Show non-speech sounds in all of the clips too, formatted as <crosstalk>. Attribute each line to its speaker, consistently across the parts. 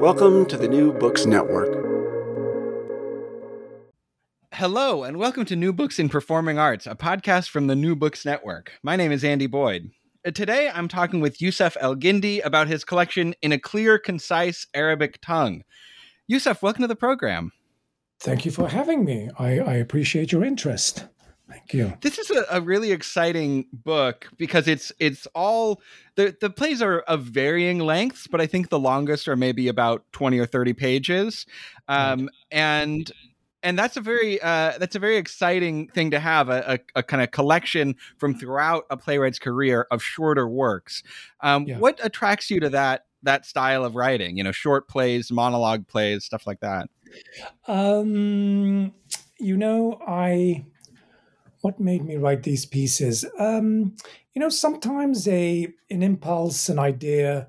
Speaker 1: Welcome to the New Books Network.
Speaker 2: Hello, and welcome to New Books in Performing Arts, a podcast from the New Books Network. My name is Andy Boyd. Uh, Today, I'm talking with Yussef El Guindi about his collection In a Clear, Concise Arabic Tongue. Yusuf, welcome to the program.
Speaker 3: Thank you for having me. I, I appreciate your interest. Thank you.
Speaker 2: This is a, a really exciting book because it's it's all the the plays are of varying lengths, but I think the longest are maybe about twenty or thirty pages, um, and and that's a very uh, that's a very exciting thing to have a, a, a kind of collection from throughout a playwright's career of shorter works. Um,
Speaker 3: Yeah.
Speaker 2: What attracts you to that that style of writing? You know, short plays, monologue plays, stuff like that.
Speaker 3: Um, you know, I what made me write these pieces? Um, you know, sometimes a an impulse, an idea.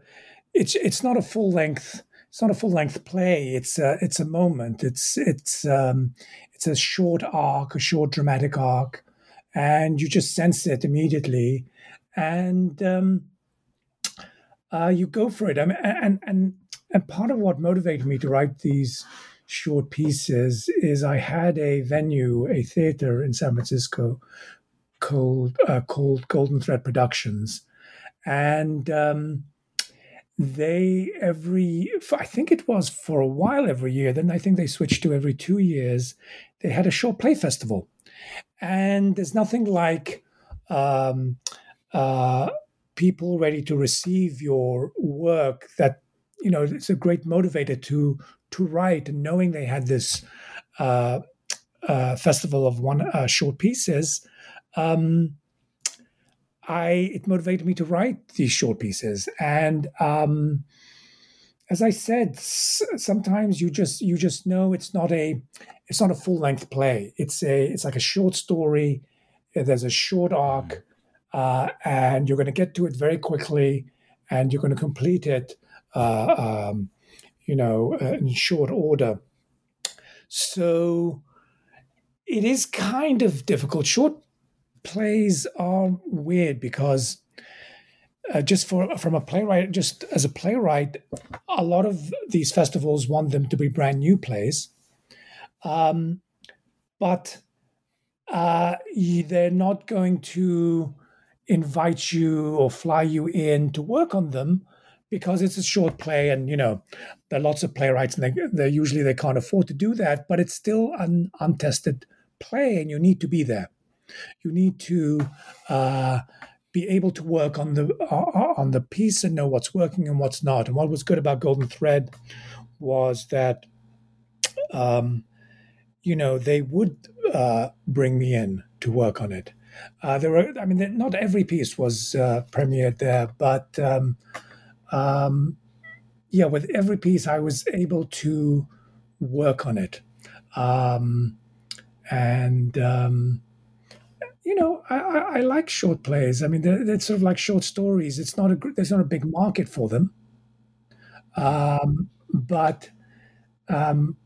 Speaker 3: It's it's not a full length. It's not a full length play. It's a it's a moment. It's it's um, it's a short arc, a short dramatic arc, and you just sense it immediately, and um, uh, you go for it. I mean, and and and part of what motivated me to write these short pieces is I had a venue, a theater in San Francisco called uh, called Golden Thread Productions, and um, they every I think it was for a while every year. Then I think they switched to every two years. They had a short play festival, and there's nothing like. Um, uh, people ready to receive your work that you know it's a great motivator to to write and knowing they had this uh, uh, festival of one uh, short pieces um, i it motivated me to write these short pieces. And um, as i said s- sometimes you just you just know it's not a it's not a full length play. It's a it's like a short story. There's a short arc uh, and you're going to get to it very quickly and you're going to complete it uh, um, you know uh, in short order. So it is kind of difficult. Short plays are weird because uh, just for from a playwright just as a playwright a lot of these festivals want them to be brand new plays. Um, but uh, they're not going to invite you or fly you in to work on them because it's a short play and you know there are lots of playwrights and they, they usually they can't afford to do that but it's still an untested play and you need to be there. You need to uh, be able to work on the uh, on the piece and know what's working and what's not. And what was good about golden thread was that um, you know they would uh, bring me in to work on it. Uh, there were, I mean, not every piece was uh, premiered there, but um, um, yeah, with every piece, I was able to work on it, um, and um, you know, I, I, I like short plays. I mean, they're, they're sort of like short stories. It's not a there's not a big market for them, um, but um,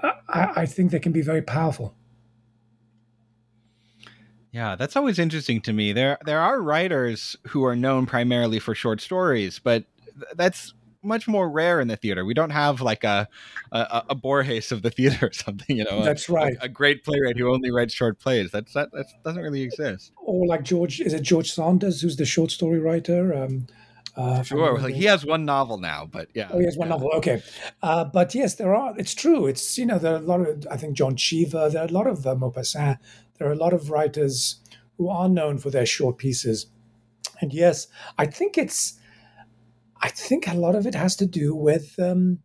Speaker 3: I, I think they can be very powerful.
Speaker 2: Yeah, that's always interesting to me. There there are writers who are known primarily for short stories, but that's much more rare in the theater. We don't have like a a, a Borges of the theater or something, you know.
Speaker 3: That's right.
Speaker 2: A, a, great playwright who only writes short plays. That's that that doesn't really exist.
Speaker 3: Or like George, is it George Saunders who's the short story writer? Um,
Speaker 2: uh, sure, he has one novel now, but yeah.
Speaker 3: Oh, he has one
Speaker 2: yeah.
Speaker 3: novel. Okay, uh, but yes, there are. It's true. It's you know there are a lot of. I think John Cheever. There are a lot of uh, Maupassant there are a lot of writers who are known for their short pieces. And yes, I think it's, I think a lot of it has to do with, um,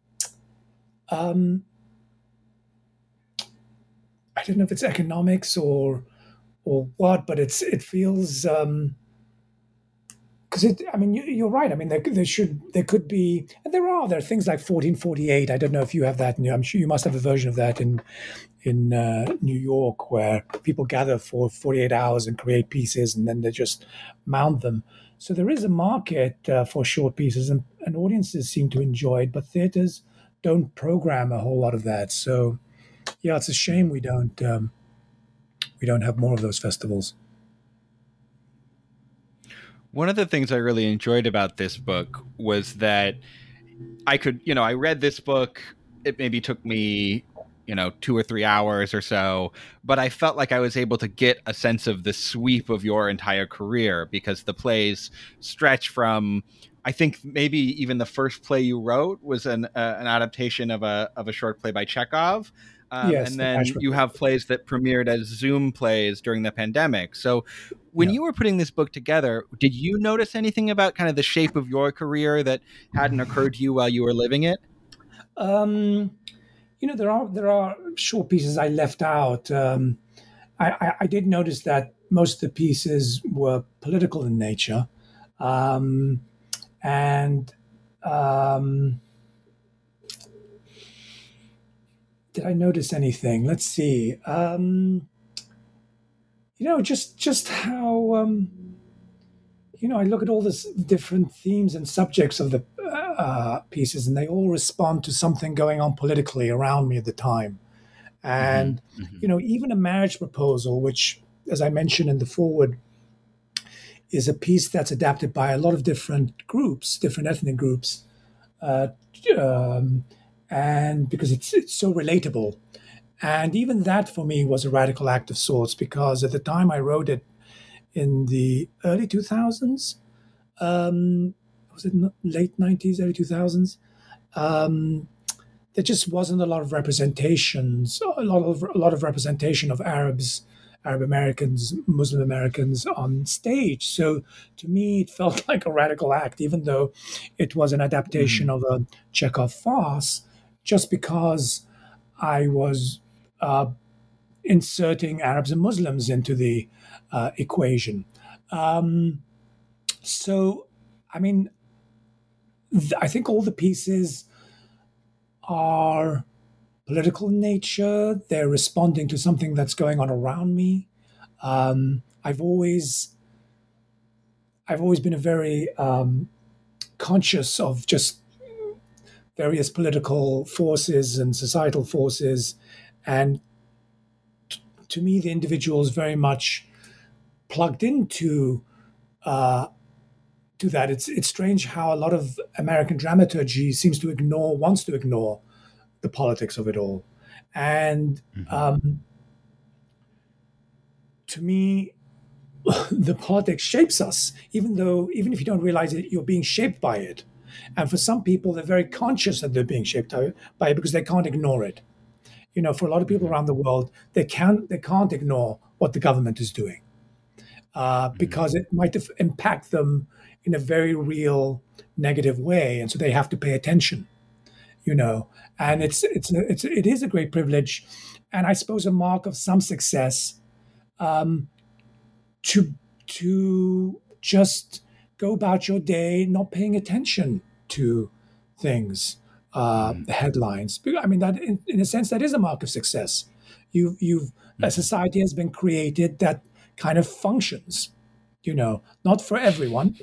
Speaker 3: um, I don't know if it's economics or, or what, but it's it feels um, because it i mean you, are right. I mean there, there, should there could be and there are there are things like 1448 i don't know if you have that in, i'm sure you must have a version of that in in uh, new york where people gather for 48 hours and create pieces and then they just mount them so there is a market uh, for short pieces and, and audiences seem to enjoy it but theaters don't program a whole lot of that so yeah it's a shame we don't um, we don't have more of those festivals
Speaker 2: one of the things I really enjoyed about this book was that I could, you know, I read this book. It maybe took me, you know, two or three hours or so, but I felt like I was able to get a sense of the sweep of your entire career because the plays stretch from. I think maybe even the first play you wrote was an uh, an adaptation of a of a short play by Chekhov, um, yes, and then you have plays that premiered as Zoom plays during the pandemic. So, when yeah. you were putting this book together, did you notice anything about kind of the shape of your career that hadn't occurred to you while you were living it?
Speaker 3: Um, you know, there are there are short pieces I left out. Um, I, I, I, did notice that most of the pieces were political in nature, um, and um, did I notice anything? Let's see. Um, you know, just just how um, you know, I look at all these different themes and subjects of the uh, pieces, and they all respond to something going on politically around me at the time. And mm-hmm. Mm-hmm. you know, even a marriage proposal, which, as I mentioned in the forward, is a piece that's adapted by a lot of different groups, different ethnic groups. Uh, um, and because it's it's so relatable. And even that for me was a radical act of sorts because at the time I wrote it in the early 2000s, um, was it late 90s, early 2000s? Um, there just wasn't a lot of representations, a lot of a lot of representation of Arabs, Arab Americans, Muslim Americans on stage. So to me, it <laughs> felt like a radical act, even though it was an adaptation mm-hmm. of a Chekhov farce just because I was uh, inserting Arabs and Muslims into the uh, equation. Um, so, I mean, th- I think all the pieces are political in nature. They're responding to something that's going on around me. Um, I've always, I've always been a very um, conscious of just various political forces and societal forces. And to me, the individual is very much plugged into uh, to that. It's it's strange how a lot of American dramaturgy seems to ignore, wants to ignore the politics of it all. And mm-hmm. um, to me, <laughs> the politics shapes us, even though even if you don't realize it, you're being shaped by it. And for some people, they're very conscious that they're being shaped by it because they can't ignore it. You know, for a lot of people around the world, they can't they can't ignore what the government is doing uh, mm-hmm. because it might impact them in a very real negative way, and so they have to pay attention. You know, and it's it's it's it is a great privilege, and I suppose a mark of some success um, to to just go about your day not paying attention to things, uh, mm. headlines. I mean, that in, in, a sense, that is a mark of success. You've, you've mm. a society has been created that kind of functions you know, not for everyone.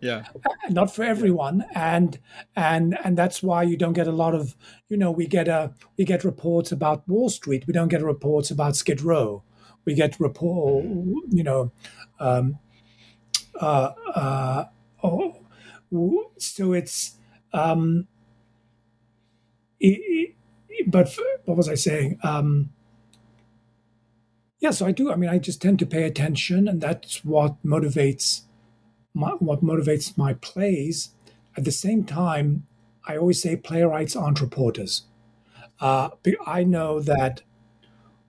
Speaker 2: Yeah.
Speaker 3: Not for everyone. And and and that's why you don't get a lot of, you know, we get a we get reports about Wall Street. We don't get reports about Skid Row. We get report, you know, um, uh, uh, oh, so it's um, but what was I saying? Um, yeah, so I do. I mean, I just tend to pay attention, and that's what motivates my, what motivates my plays. At the same time, I always say playwrights aren't reporters. Uh, I know that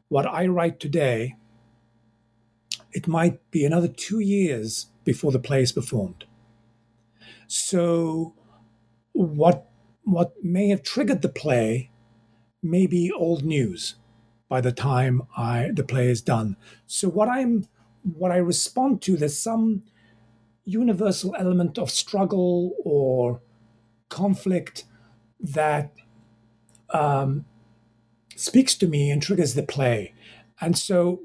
Speaker 3: what I write today, it might be another two years before the play is performed. So, what what may have triggered the play may be old news by the time I the play is done. So what I'm what I respond to, there's some universal element of struggle or conflict that um, speaks to me and triggers the play. And so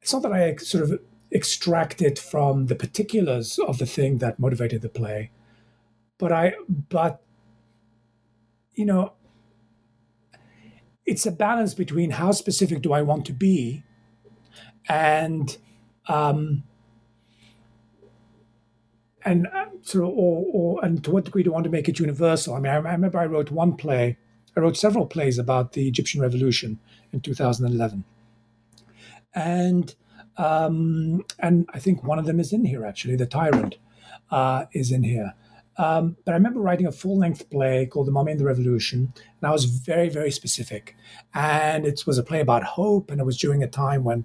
Speaker 3: it's not that I sort of extract it from the particulars of the thing that motivated the play, but I but you know it's a balance between how specific do I want to be and um, and uh, sort of, or, or and to what degree do I want to make it universal? I mean, I, remember I wrote one play. I wrote several plays about the Egyptian Revolution in 2011, and um, and I think one of them is in here actually. The Tyrant uh, is in here, um, but I remember writing a full length play called The Mummy and the Revolution, and I was very, very specific. And it was a play about hope, and it was during a time when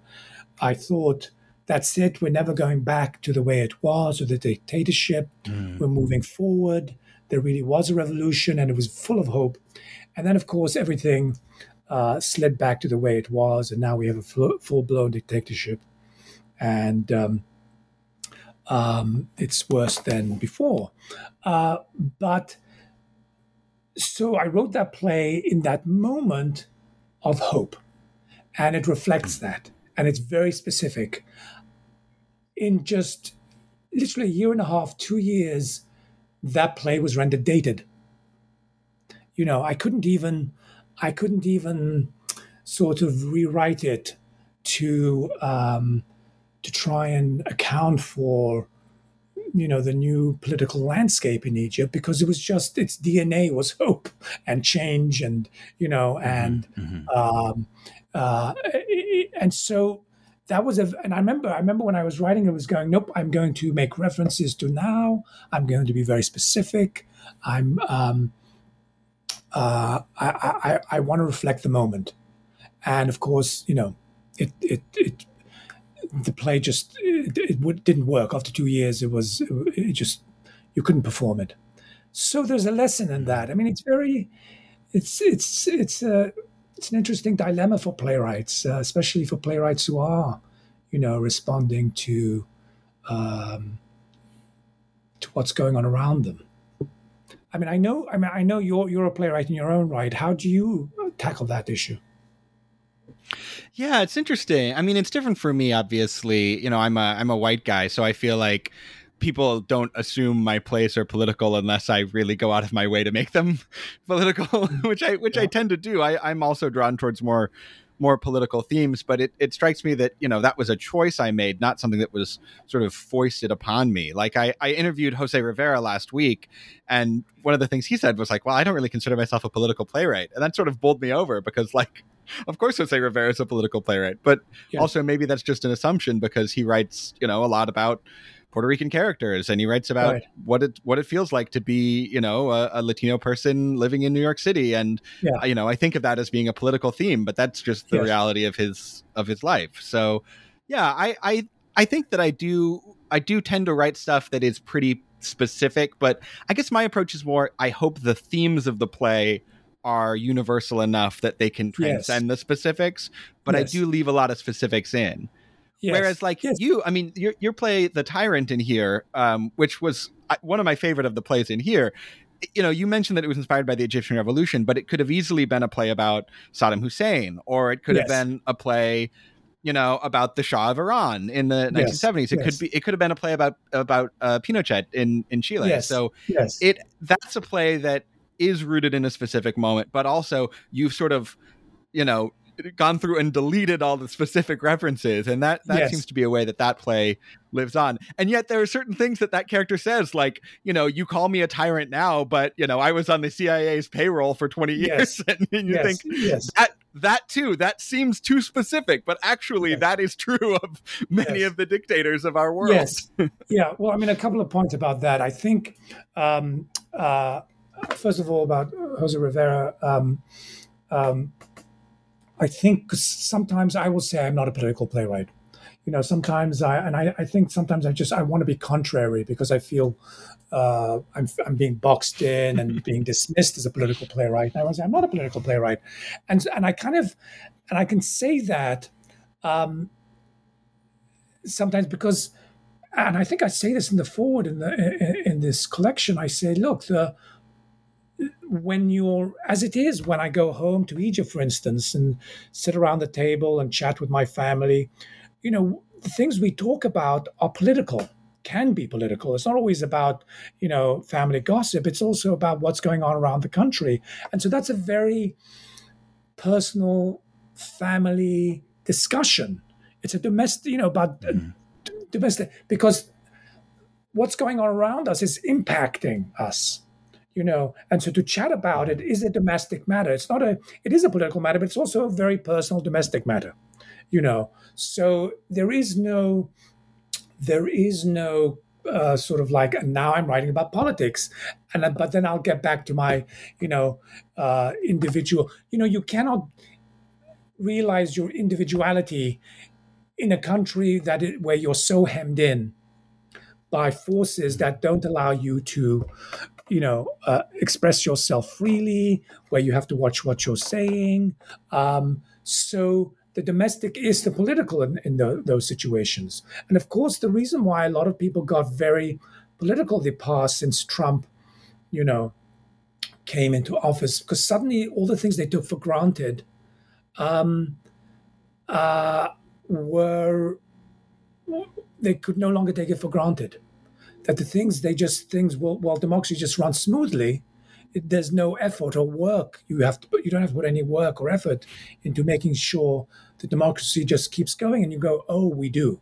Speaker 3: I thought, that's it, we're never going back to the way it was, or the dictatorship. Mm. We're moving forward. There really was a revolution, and it was full of hope. And then, of course, everything uh, slid back to the way it was, and now we have a full blown dictatorship. And um, um, it's worse than before. Uh, but so I wrote that play in that moment of hope, and it reflects that, and it's very specific. In just literally a year and a half, two years, that play was rendered dated. You know, I couldn't even, I couldn't even sort of rewrite it to um, to try and account for you know the new political landscape in Egypt because it was just its DNA was hope and change and you know mm-hmm, and mm-hmm. um, uh, and so that was a and I remember I remember when I was writing it was going nope I'm going to make references to now. I'm going to be very specific. I'm um, uh, I, I I want to reflect the moment. And of course you know it it it the play just it, it, didn't work after two years. It was it just you couldn't perform it. So there's a lesson in that. I mean, it's very it's it's it's a uh, it's an interesting dilemma for playwrights, uh, especially for playwrights who are, you know, responding to um, to what's going on around them. I mean, I know. I mean, I know you're you're a playwright in your own right. How do you tackle that issue?
Speaker 2: Yeah, it's interesting. I mean, it's different for me. Obviously, you know, I'm a I'm a white guy, so I feel like people don't assume my place are political unless I really go out of my way to make them <laughs> political, <laughs> which I which yeah. I tend to do. I, I'm also drawn towards more more political themes, but it, it strikes me that, you know, that was a choice I made, not something that was sort of foisted upon me. Like I, I interviewed Jose Rivera last week, and one of the things he said was like, well, I don't really consider myself a political playwright. And that sort of bowled me over because like of course Jose Rivera is a political playwright, but yeah. also maybe that's just an assumption because he writes, you know, a lot about Puerto Rican characters, and he writes about right. what it what it feels like to be, you know, a, a Latino person living in New York City, and yeah. Uh, you know, I think of that as being a political theme, but that's just the yes. reality of his of his life. So, yeah, I I I think that I do I do tend to write stuff that is pretty specific, but I guess my approach is more I hope the themes of the play are universal enough that they can transcend yes. the specifics, but yes. I do leave a lot of specifics in. Yes. Whereas, like you, I mean, your your play, The Tyrant, in here, um, which was uh, one of my favorite of the plays in here. You know, you mentioned that it was inspired by the Egyptian Revolution, but it could have easily been a play about Saddam Hussein, or it could have been a play you know, about the Shah of Iran in the
Speaker 3: Yes,
Speaker 2: 1970s. It
Speaker 3: yes.
Speaker 2: could be it could have been a play about about uh, Pinochet in in Chile.
Speaker 3: Yes.
Speaker 2: So
Speaker 3: Yes.
Speaker 2: it that's a play that is rooted in a specific moment, but also you've sort of, you know, gone through and deleted all the specific references, and that that
Speaker 3: Yes.
Speaker 2: seems to be a way that that play lives on. And yet there are certain things that that character says, like you know, you call me a tyrant now, but you know, I was on the CIA's payroll for twenty years,
Speaker 3: Yes. <laughs>
Speaker 2: and, you
Speaker 3: yes.
Speaker 2: think
Speaker 3: yes.
Speaker 2: that that too that seems too specific but actually that is true of many of the dictators of our world
Speaker 3: Yes. yeah. Well, I mean, a couple of points about that. I think, um, uh, first of all, about Jose Rivera, um, um, I think sometimes I will say I'm not a political playwright. You know, sometimes I, and I, I think sometimes I just, I want to be contrary because I feel uh, I'm, I'm being boxed in and <laughs> being dismissed as a political playwright. And I was, I'm not a political playwright. And, and I kind of, and I can say that um, sometimes because and I think I say this in the forward in the in, in this collection. I say, look, the when you're as it is when I go home to Egypt, for instance, and sit around the table and chat with my family, you know, the things we talk about are political. Can be political. It's not always about you know family gossip. It's also about what's going on around the country, and so that's a very personal family discussion. It's a domestic, you know, about uh, mm-hmm. domestic because what's going on around us is impacting us you know and so to chat about it is a domestic matter. It's not a it is a political matter but it's also a very personal domestic matter you know. So there is no there is no uh, sort of like now i'm writing about politics and then, but then i'll get back to my you know uh, individual you know you cannot realize your individuality in a country that it, where you're so hemmed in by forces that don't allow you to you know uh, express yourself freely where you have to watch what you're saying. Um, so the domestic is the political in, in tho- those situations. And of course the reason why a lot of people got very political the past since trump you know came into office because suddenly all the things they took for granted um, uh, were they could no longer take it for granted that the things they just things will while democracy just runs smoothly it, there's no effort or work. You have to put you don't have to put any work or effort into making sure the democracy just keeps going and you go oh we do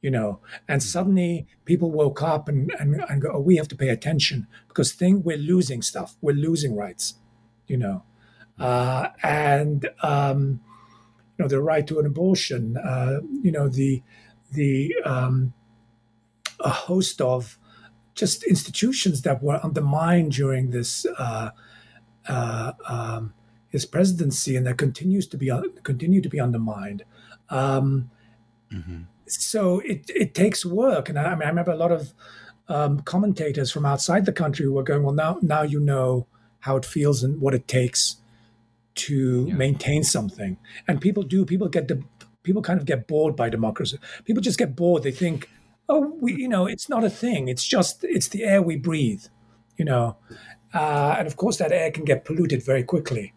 Speaker 3: you know? And suddenly people woke up and, and, and go oh we have to pay attention because thing we're losing stuff. We're losing rights you know? Uh, and um, you know the right to an abortion uh, you know the the um, a host of just institutions that were undermined during this uh, uh, um, his presidency, and that continues to be continue to be undermined. Um, So it it takes work, and I, I mean I remember a lot of um, commentators from outside the country who were going, "Well, now now you know how it feels and what it takes to maintain something." And people do. People get the people kind of get bored by democracy. People just get bored. They think, "Oh, we, you know, it's not a thing. It's just it's the air we breathe." You know, uh, and of course that air can get polluted very quickly.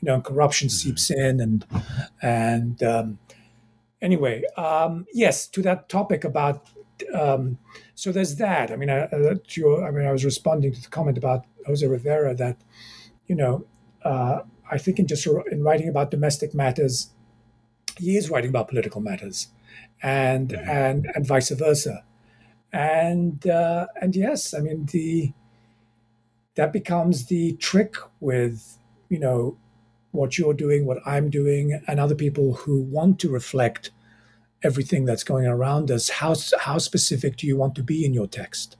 Speaker 3: You know, and corruption seeps in, and and um, anyway, um, yes, to that topic about. Um, so there's that. I mean, I, uh, to your, I mean, I was responding to the comment about Jose Rivera that, you know, uh, I think in just in writing about domestic matters, he is writing about political matters, and and and vice versa, and uh, and yes, I mean the that becomes the trick with you know what you're doing, what I'm doing, and other people who want to reflect everything that's going around us. How how specific do you want to be in your text?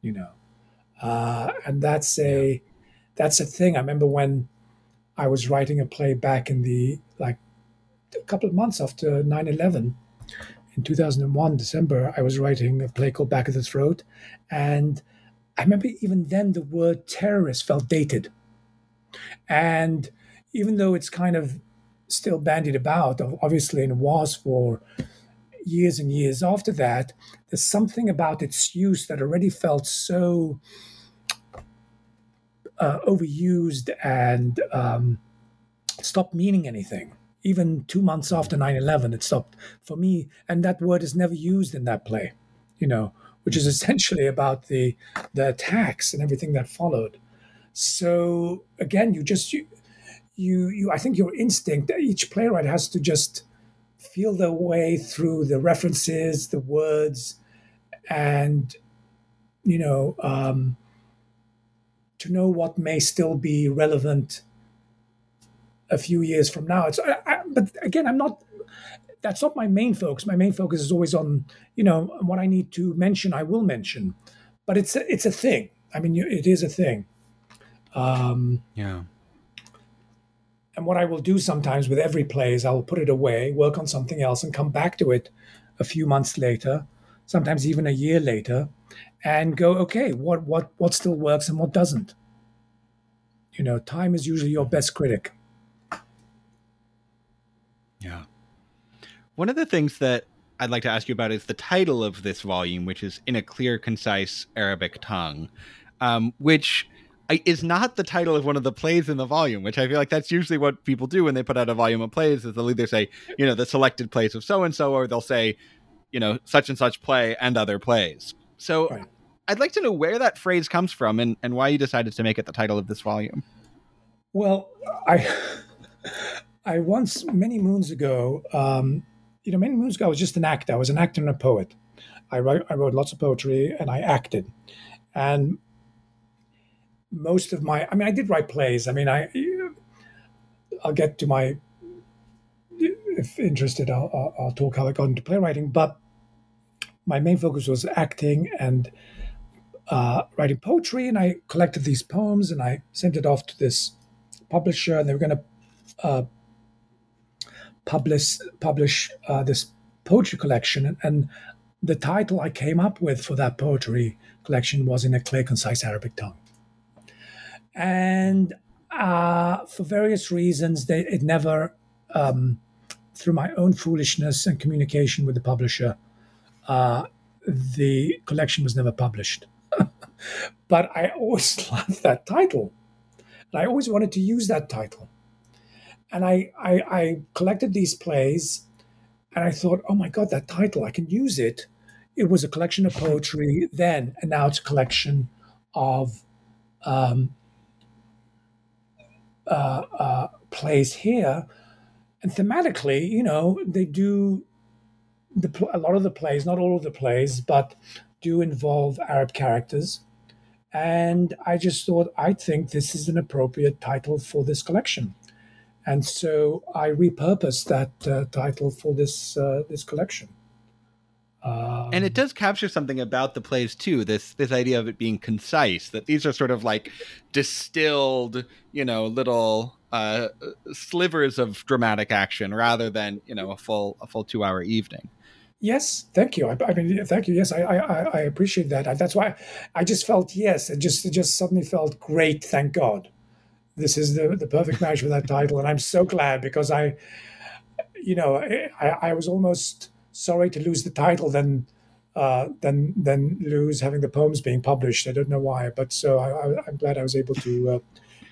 Speaker 3: You know, uh, and that's a that's a thing. I remember when I was writing a play back in the like a couple of months after 9-11 in 2001 december i was writing a play called back of the throat. And i remember even then the word terrorist felt dated. And even though it's kind of still bandied about obviously and was for years and years after that there's something about its use that already felt so uh, overused and um, stopped meaning anything even two months after 9-11 it stopped for me. And that word is never used in that play you know which is essentially about the the attacks and everything that followed. So again you just you you, you i think your instinct each playwright has to just feel their way through the references the words and you know um, to know what may still be relevant a few years from now. It's, I, I, but again, I'm not. That's not my main focus. My main focus is always on you know what I need to mention. I will mention, but it's a, it's a thing. I mean, it is a thing.
Speaker 2: Um, yeah.
Speaker 3: And what I will do sometimes with every play is I'll put it away, work on something else, and come back to it a few months later, sometimes even a year later, and go, okay, what what what still works and what doesn't. You know, time is usually your best critic.
Speaker 2: Yeah. One of the things that I'd like to ask you about is the title of this volume, which is In a Clear, Concise Arabic Tongue, um, which is not the title of one of the plays in the volume, which I feel like that's usually what people do when they put out a volume of plays is they'll either say, you know, the selected plays of so and so, or they'll say, you know, such and such play and other plays. So right. I'd like to know where that phrase comes from and, and why you decided to make it the title of this volume.
Speaker 3: Well, I I once many moons ago, um, you know, many moons ago, I was just an actor. I was an actor and a poet. I wrote I wrote lots of poetry and I acted, and most of my I mean, I did write plays. I mean, I I'll get to my if interested, I'll, I'll, I'll talk how I got into playwriting, but my main focus was acting and uh, writing poetry, and I collected these poems and I sent it off to this publisher, and they were going to uh, publish publish uh, this poetry collection. And the title I came up with for that poetry collection was in a clear, concise Arabic tongue. And uh, for various reasons, they, it never, um, through my own foolishness and communication with the publisher, uh, the collection was never published. <laughs> but I always <laughs> loved that title. And I always wanted to use that title. And I, I, I collected these plays and I thought, oh my God, that title, I can use it. It was a collection of poetry then, and now it's a collection of um, uh, uh, plays here. And thematically, you know, they do the, a lot of the plays, not all of the plays, but do involve Arab characters. And I just thought, I think this is an appropriate title for this collection. And so I repurposed that uh, title for this uh, this collection.
Speaker 2: Um, and it does capture something about the plays too. This this idea of it being concise. That these are sort of like distilled, you know, little uh, slivers of dramatic action rather than you know a full a full two hour evening.
Speaker 3: Yes, thank you. I, I, mean, thank you. Yes, I, I, I appreciate that. That's why I just felt yes. It just it just suddenly felt great. Thank God, this is the the perfect match for that title, and I'm so glad because I, you know, I, I was almost sorry to lose the title than uh, than than lose having the poems being published. I don't know why, but so I, am glad I was able to uh,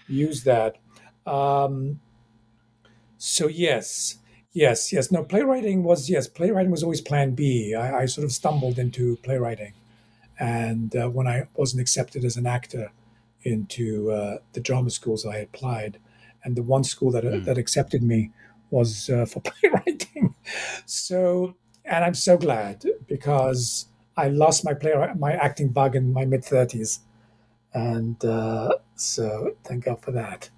Speaker 3: use that. Um, so yes, Yes, yes. No, playwriting was yes. Playwriting was always Plan B. I, I sort of stumbled into playwriting, and uh, when I wasn't accepted as an actor into uh, the drama schools, I applied, and the one school that mm. that accepted me was uh, for <laughs> playwriting. so, and I'm so glad because I lost my play my acting bug in my mid thirties, and uh, so thank God for that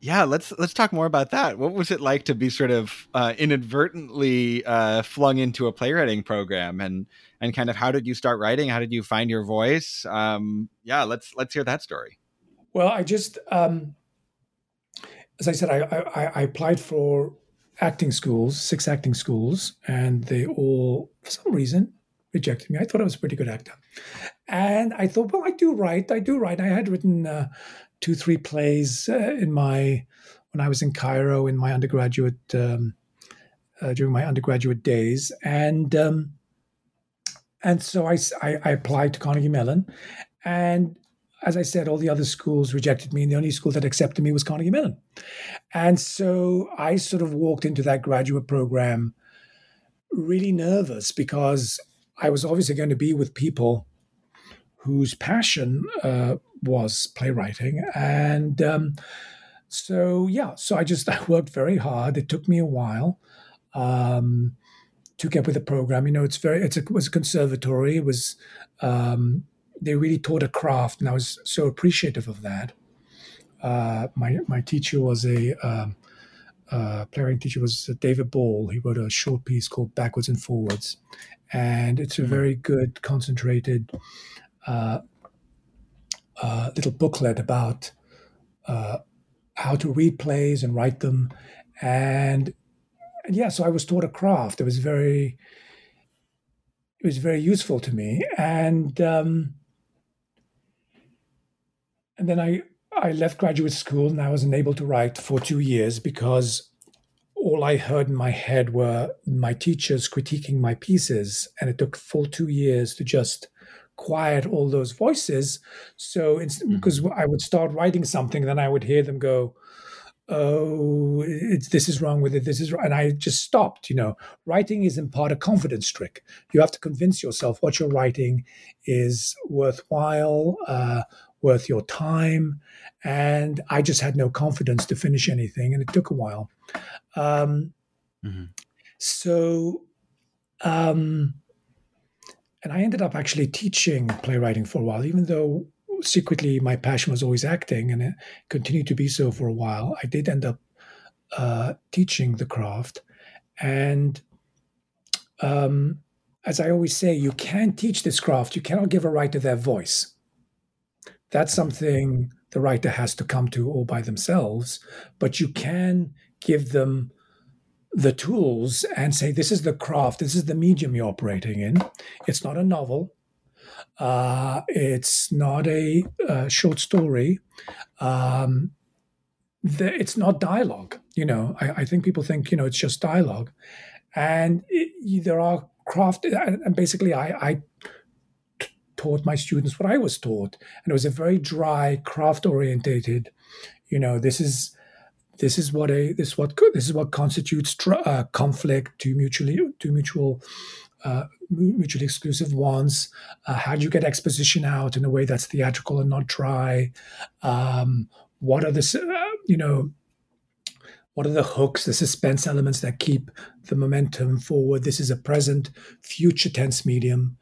Speaker 2: yeah let's let's talk more about that. What was it like to be sort of uh, inadvertently uh, flung into a playwriting program? And and kind of how did you start writing? How did you find your voice? Um, yeah let's let's hear that story.
Speaker 3: Well i just um, as i said I, I, I applied for acting schools six acting schools and they all for some reason rejected me. I thought i was a pretty good actor. And i thought well i do write i do write. I had written uh, two, three plays uh, in my when I was in Cairo in my undergraduate um, uh, during my undergraduate days, and um, and so I, I, I applied to Carnegie Mellon, and as I said, all the other schools rejected me, and the only school that accepted me was Carnegie Mellon. And so I sort of walked into that graduate program really nervous because I was obviously going to be with people whose passion uh, was playwriting. And um, so, yeah, so I just <laughs> I worked very hard. It took me a while. Um, to get with the program, you know, it's very, it's a, it was a conservatory. It was, um, they really taught a craft, and I was so appreciative of that. Uh, my my teacher was a um, uh, playwriting teacher was David Ball. He wrote a short piece called Backwards and Forwards, and it's a mm-hmm. very good, concentrated uh, uh, little booklet about uh, how to read plays and write them, and, and yeah, so I was taught a craft. It was very it was very useful to me, and um, and then I, I left graduate school and I wasn't able to write for two years because all I heard in my head were my teachers critiquing my pieces. And it took full two years to just quiet all those voices. So it's mm-hmm. because I would start writing something, then I would hear them go, oh it's this is wrong with it this is wrong. and i just stopped you know writing is in part a confidence trick you have to convince yourself what you're writing is worthwhile uh, worth your time. And I just had no confidence to finish anything, and it took a while. Um, mm-hmm. So, um, and I ended up actually teaching playwriting for a while, even though secretly my passion was always acting, and it continued to be so for a while. I did end up uh, teaching the craft, and um, as I always say, you can't teach this craft. You cannot give a writer their voice. That's something the writer has to come to all by themselves, but you can give them the tools and say, this is the craft, this is the medium you're operating in. It's not a novel. Uh, it's not a, a short story. Um, the, it's not dialogue. You know, I, I, think people think, you know, it's just dialogue. And it, there are craft, and basically, I, I taught my students what I was taught, and it was a very dry, craft orientated. You know, this is this is what a this is what this is what constitutes uh, conflict to mutually to mutual uh, mutually exclusive wants. Uh, how do you get exposition out in a way that's theatrical and not dry? Um, what are the uh, you know what are the hooks, the suspense elements that keep the momentum forward? This is a present, future tense medium.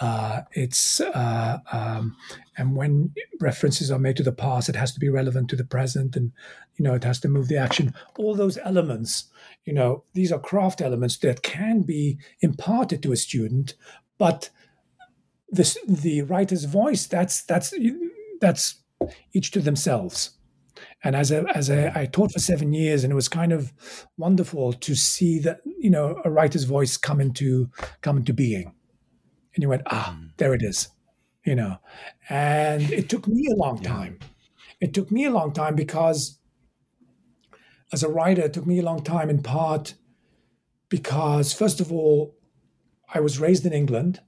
Speaker 3: Uh, it's uh, um, and when references are made to the past, it has to be relevant to the present, and you know it has to move the action. All those elements, you know, these are craft elements that can be imparted to a student, but this the writer's voice that's that's that's each to themselves. And as a, as a, I taught for seven years, and it was kind of wonderful to see that you know a writer's voice come into come into being and you went, ah, mm. there it is, you know. And it took me a long time. It took me a long time because, as a writer, it took me a long time in part because, first of all, I was raised in England.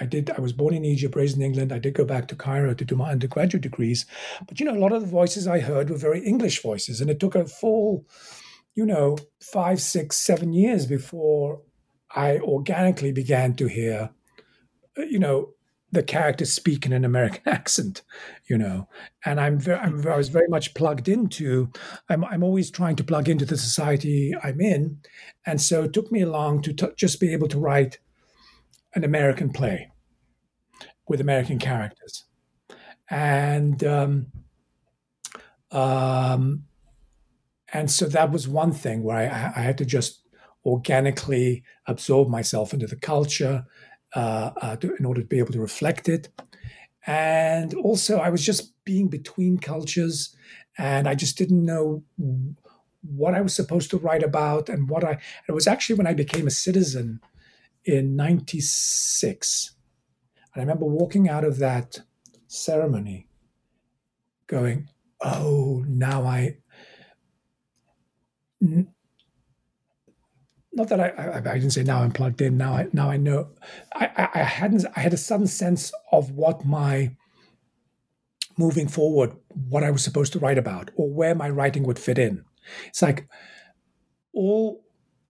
Speaker 3: I did. I was born in Egypt, raised in England. I did go back to Cairo to do my undergraduate degrees, but you know, a lot of the voices I heard were very English voices, and it took a full, you know, five, six, seven years before I organically began to hear you know, the characters speak in an American <laughs> accent, you know, and I'm very, I'm, I was very much plugged into. I'm, I'm always trying to plug into the society I'm in, and so it took me along to t- just be able to write an American play with American characters, and um, um, and so that was one thing where I, I had to just organically absorb myself into the culture uh, uh, to, in order to be able to reflect it. And also, I was just being between cultures, and I just didn't know what I was supposed to write about and what I. It was actually when I became a citizen in '96, and I remember walking out of that ceremony, going, "Oh, now I." not that I, I, I, didn't say now I'm plugged in. Now I now I know. I, I hadn't. I had a sudden sense of what my moving forward what I was supposed to write about or where my writing would fit in. It's like all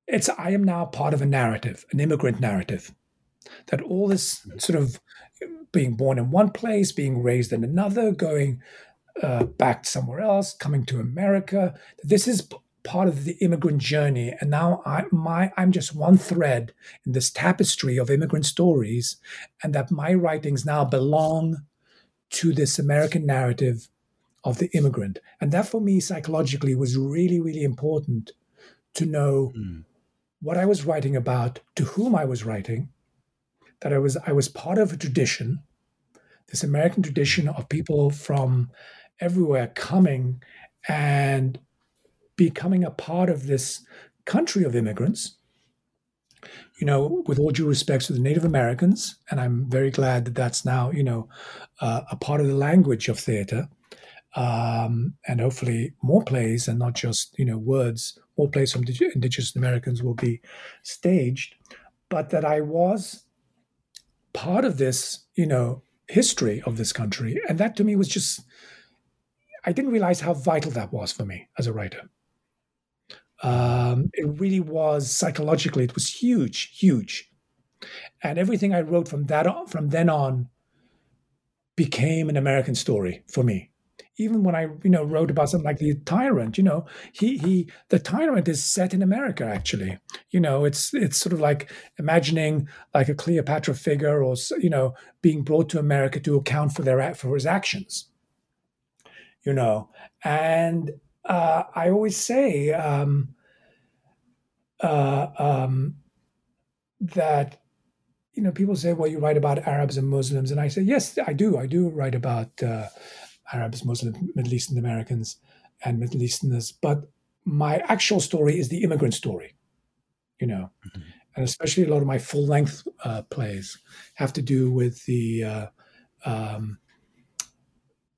Speaker 3: it's I am now part of a narrative, an immigrant narrative. That all this sort of being born in one place, being raised in another, going uh, back somewhere else, coming to America. This is part of the immigrant journey, and now I, my I'm just one thread in this tapestry of immigrant stories, and that my writings now belong to this American narrative of the immigrant, and that for me psychologically was really really important to know mm. what I was writing about, to whom I was writing, that I was I was part of a tradition, this American tradition of people from everywhere coming and becoming a part of this country of immigrants. You know, with all due respect to the Native Americans, and I'm very glad that that's now, you know, uh, a part of the language of theater, um, and hopefully more plays and not just, you know, words. More plays from Indigenous Americans will be staged, but that I was part of this, you know, history of this country, and that to me was just I didn't realize how vital that was for me as a writer. Um, it really was psychologically, it was huge, huge. And everything I wrote from that on, from then on became an American story for me. Even when I, you know, wrote about something like the tyrant, you know, he he the tyrant is set in America actually. You know, it's it's sort of like imagining like a Cleopatra figure or you know being brought to America to account for their for his actions you know. And uh, I always say um, uh, um, that you know people say, "Well, you write about Arabs and Muslims," and I say, "Yes, I do. I do write about uh, Arabs, Muslims, Middle Eastern Americans, and Middle Easterners." But my actual story is the immigrant story, you know. Mm-hmm. And especially a lot of my full length uh, plays have to do with the uh, um,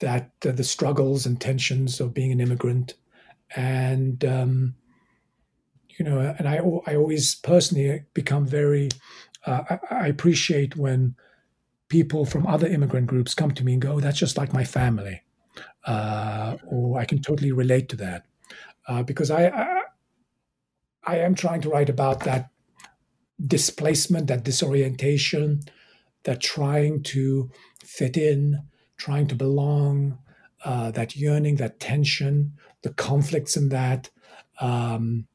Speaker 3: that uh, the struggles and tensions of being an immigrant, and um, you know, and I I always personally become very uh, I, I, appreciate when people from other immigrant groups come to me and go, oh, "That's just like my family," uh, or I can totally relate to that. Uh, because I, I I am trying to write about that displacement, that disorientation, that trying to fit in trying to belong, uh, that yearning, that tension, the conflicts in that. Um,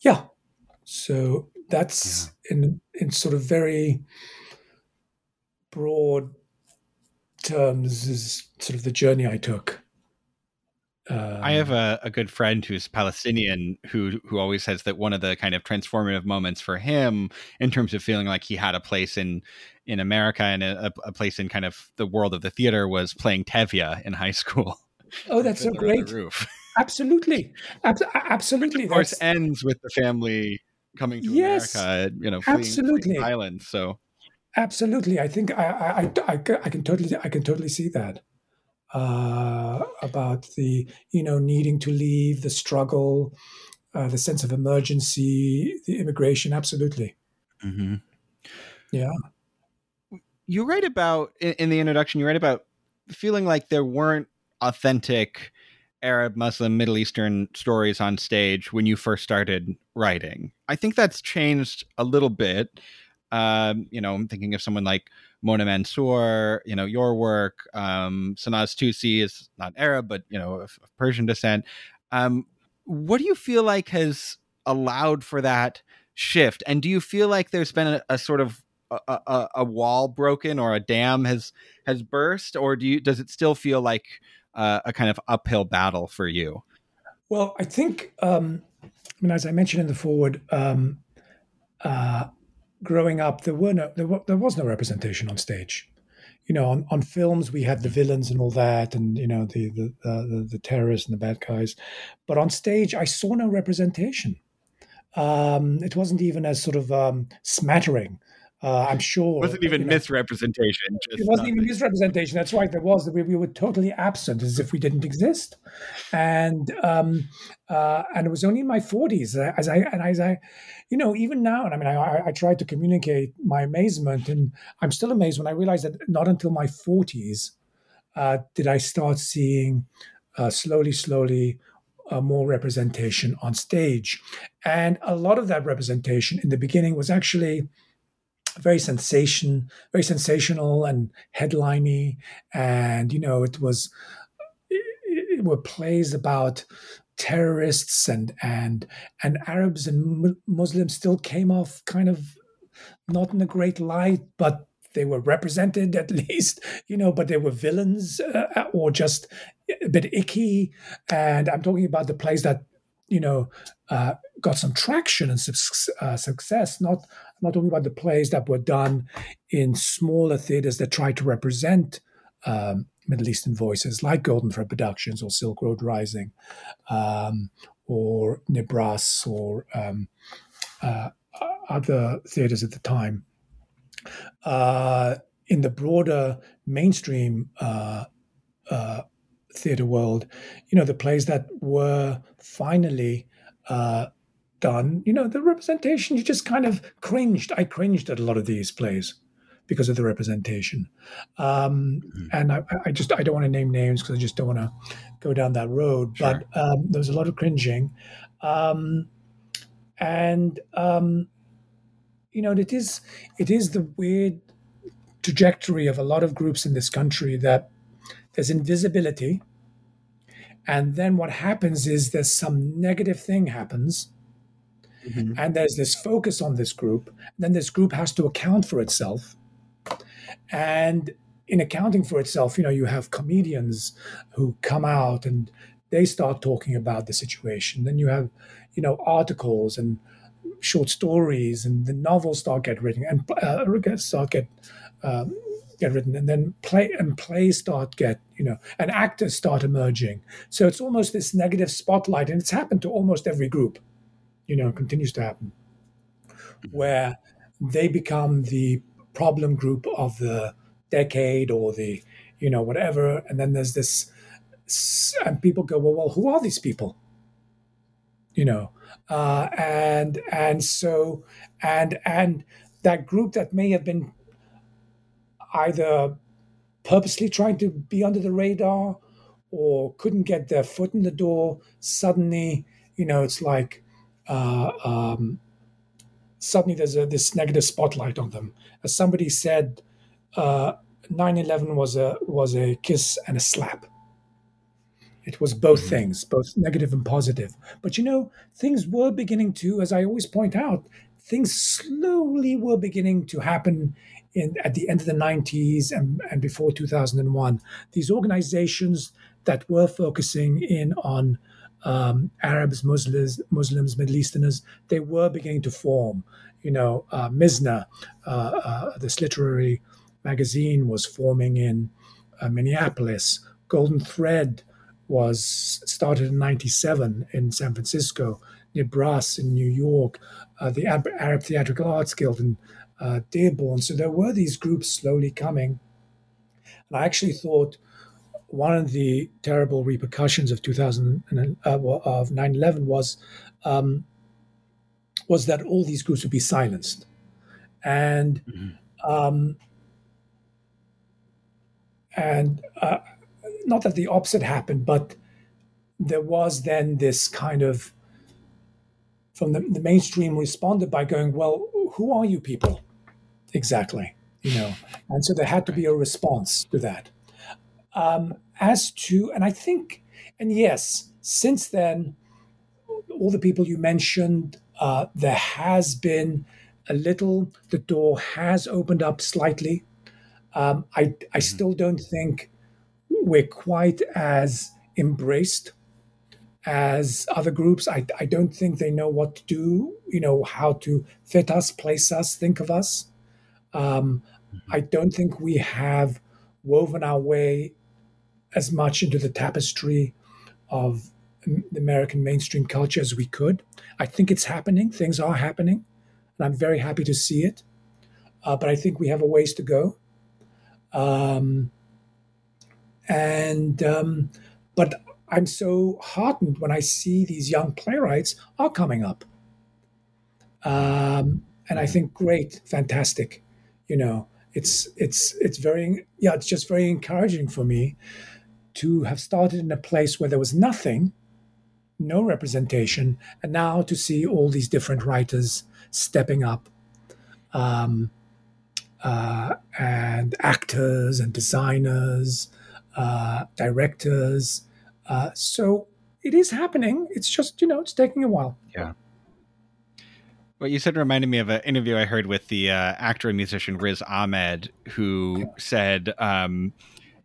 Speaker 3: yeah. So that's yeah. in in sort of very broad terms is sort of the journey I took.
Speaker 2: Um, I have a, a good friend who's Palestinian who who always says that one of the kind of transformative moments for him in terms of feeling like he had a place in in America and a, a place in kind of the world of the theater was playing Tevye in high school. <laughs>
Speaker 3: Oh, that's so great! Absolutely, Ab- absolutely.
Speaker 2: Which of course, that's... ends with the family coming to yes, America. You know, fleeing, absolutely. Fleeing So,
Speaker 3: absolutely, I think I, I I, I can totally I can totally see that uh, about the you know needing to leave, the struggle, uh, the sense of emergency, the immigration. Absolutely. Mm-hmm. Yeah.
Speaker 2: You write about in, the introduction. You write about feeling like there weren't authentic Arab, Muslim, Middle Eastern stories on stage when you first started writing. I think that's changed a little bit. Um, you know, I'm thinking of someone like Mona Mansour, you know, your work. Um, Sanaz Toossi is not Arab, but, you know, of, of Persian descent. Um, what do you feel like has allowed for that shift? And do you feel like there's been a, a sort of a, a, a, wall broken or a dam has has burst, or do you does it still feel like uh, a kind of uphill battle for you?
Speaker 3: Well, I think, um, I mean, as I mentioned in the forward, um, uh, growing up, there were no, there, there was no representation on stage. You know, on, on films we had the villains and all that, and you know the the, the the terrorists and the bad guys, but on stage I saw no representation. Um, it wasn't even as sort of um, smattering uh, I'm sure
Speaker 2: it wasn't even you know, misrepresentation.
Speaker 3: it wasn't even misrepresentation. That's right. There was. We, we were totally absent, as if we didn't exist, and um, uh, and it was only in my 40s as I and as I, you know, even now. And I mean, I, I tried to communicate my amazement, and I'm still amazed when I realized that not until my 40s uh, did I start seeing uh, slowly, slowly uh, more representation on stage. And a lot of that representation in the beginning was actually very sensation, very sensational and headliney. And, you know, it was, it, it were plays about terrorists and and and Arabs and Muslims still came off kind of not in a great light, but they were represented <laughs> at least, you know, but they were villains uh, or just a bit icky. And I'm talking about the plays that, you know, uh, got some traction and su- uh, success. Not I'm not talking about the plays that were done in smaller theaters that tried to represent um, Middle Eastern voices, like Golden Thread Productions or Silk Road Rising, um, or Nibras or um, uh, other theaters at the time. Uh, in the broader mainstream uh, uh, theater world, you know, the plays that were finally uh, done, you know, the representation, you just kind of cringed. I cringed at a lot of these plays because of the representation. Um, mm-hmm. And I, I, just, I don't want to name names because I just don't want to go down that road. Sure. But um, there was a lot of cringing. Um, and, um, you know, it is, it is the weird trajectory of a lot of groups in this country that there's invisibility. And then what happens is there's some negative thing happens. Mm-hmm. And there's this focus on this group. Then this group has to account for itself. And in accounting for itself, you know, you have comedians who come out and they start talking about the situation. Then you have, you know, articles and short stories, and the novels start get written and uh, start get um, get written, and then play and plays start get you know, and actors start emerging. So it's almost this negative spotlight, and it's happened to almost every group. You know, continues to happen, where they become the problem group of the decade or the you know whatever. And then there's this and people go well well who are these people? You know uh, and and so and and that group that may have been either purposely trying to be under the radar or couldn't get their foot in the door suddenly you know it's like uh, um, suddenly there's a, this negative spotlight on them. As somebody said, uh, 9/11 was a was a kiss and a slap. It was both mm-hmm. things, both negative and positive. But you know, things were beginning to, as I always point out, things slowly were beginning to happen in at the end of the 90s and, and before 2001. These organizations that were focusing in on um, Arabs, Muslims, Muslims, Middle Easterners, they were beginning to form. You know, uh, Mizna, uh, uh, this literary magazine, was forming in uh, Minneapolis. Golden Thread was started in '97 in San Francisco. Nibras in New York, uh, the Arab Theatrical Arts Guild in uh, Dearborn. So there were these groups slowly coming. And I actually thought one of the terrible repercussions of 2000 uh, of 9/11 was um, was that all these groups would be silenced, and mm-hmm. um, and uh, not that the opposite happened, but there was then this kind of from the, the mainstream responded by going, well, who are you people exactly? You know, and so there had to be a response to that. Um, as to, and I think, and yes, since then, all the people you mentioned, uh, there has been a little, the door has opened up slightly. Um, I, I mm-hmm. still don't think we're quite as embraced as other groups. I, I don't think they know what to do, you know, how to fit us, place us, think of us. Um, mm-hmm. I don't think we have woven our way as much into the tapestry of the American mainstream culture as we could. I think it's happening. Things are happening, and I'm very happy to see it. Uh, but I think we have a ways to go. Um, and um, but I'm so heartened when I see these young playwrights are coming up. Um, and I think great, fantastic. You know, it's it's it's very yeah it's just very encouraging for me to have started in a place where there was nothing no representation and now to see all these different writers stepping up um, uh, and actors and designers uh, directors. Uh, so it is happening. It's just you know it's taking a while.
Speaker 2: Yeah. What you said reminded me of an interview I heard with the uh, actor and musician Riz Ahmed, who said, um,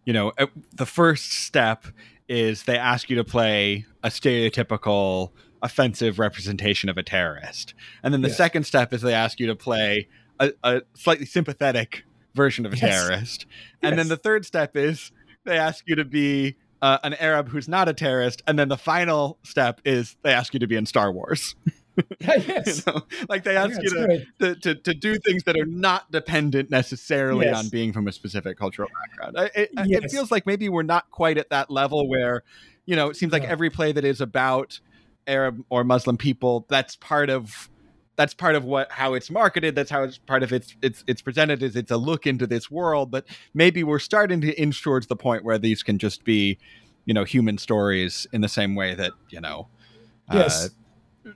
Speaker 2: you know, uh, the first step is they ask you to play a stereotypical offensive representation of a terrorist. And then the yes. second step is they ask you to play a, a slightly sympathetic version of a yes. terrorist. And yes. then the third step is they ask you to be uh, an Arab who's not a terrorist. And then the final step is they ask you to be in Star Wars. <laughs> <laughs>
Speaker 3: yes.
Speaker 2: you know, like they ask yeah, you to, to, to, to, do things that are not dependent necessarily yes. on being from a specific cultural background. It, yes. it, feels like maybe we're not quite at that level where, you know, it seems like every play that is about Arab or Muslim people, that's part of that's part of what how it's marketed that's how it's part of its it's it's presented as it's a look into this world but maybe we're starting to inch towards the point where these can just be you know human stories in the same way that you know
Speaker 3: yes. Uh,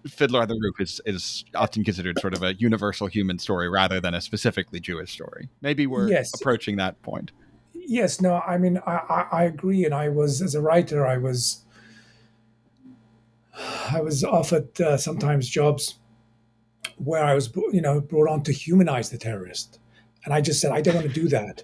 Speaker 2: Fiddler on the Roof is is often considered sort of a universal human story rather than a specifically Jewish story. Maybe we're yes. approaching that point.
Speaker 3: Yes, no, I mean I, I, I agree, and I was as a writer, I was I was offered uh, sometimes jobs where I was you know brought on to humanize the terrorist, and I just said I don't want to do that.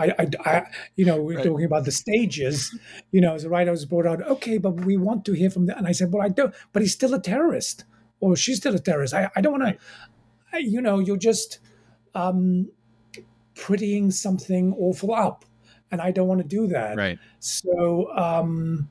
Speaker 3: I, I, I, you know, we are right. talking about the stages. You know, as a writer was brought out, okay, but we want to hear from the, and I said, well, I don't, but he's still a terrorist, or she's still a terrorist. I, I don't want to, you know, you're just um, prettying something awful up, and I don't want to do that.
Speaker 2: Right.
Speaker 3: So, um,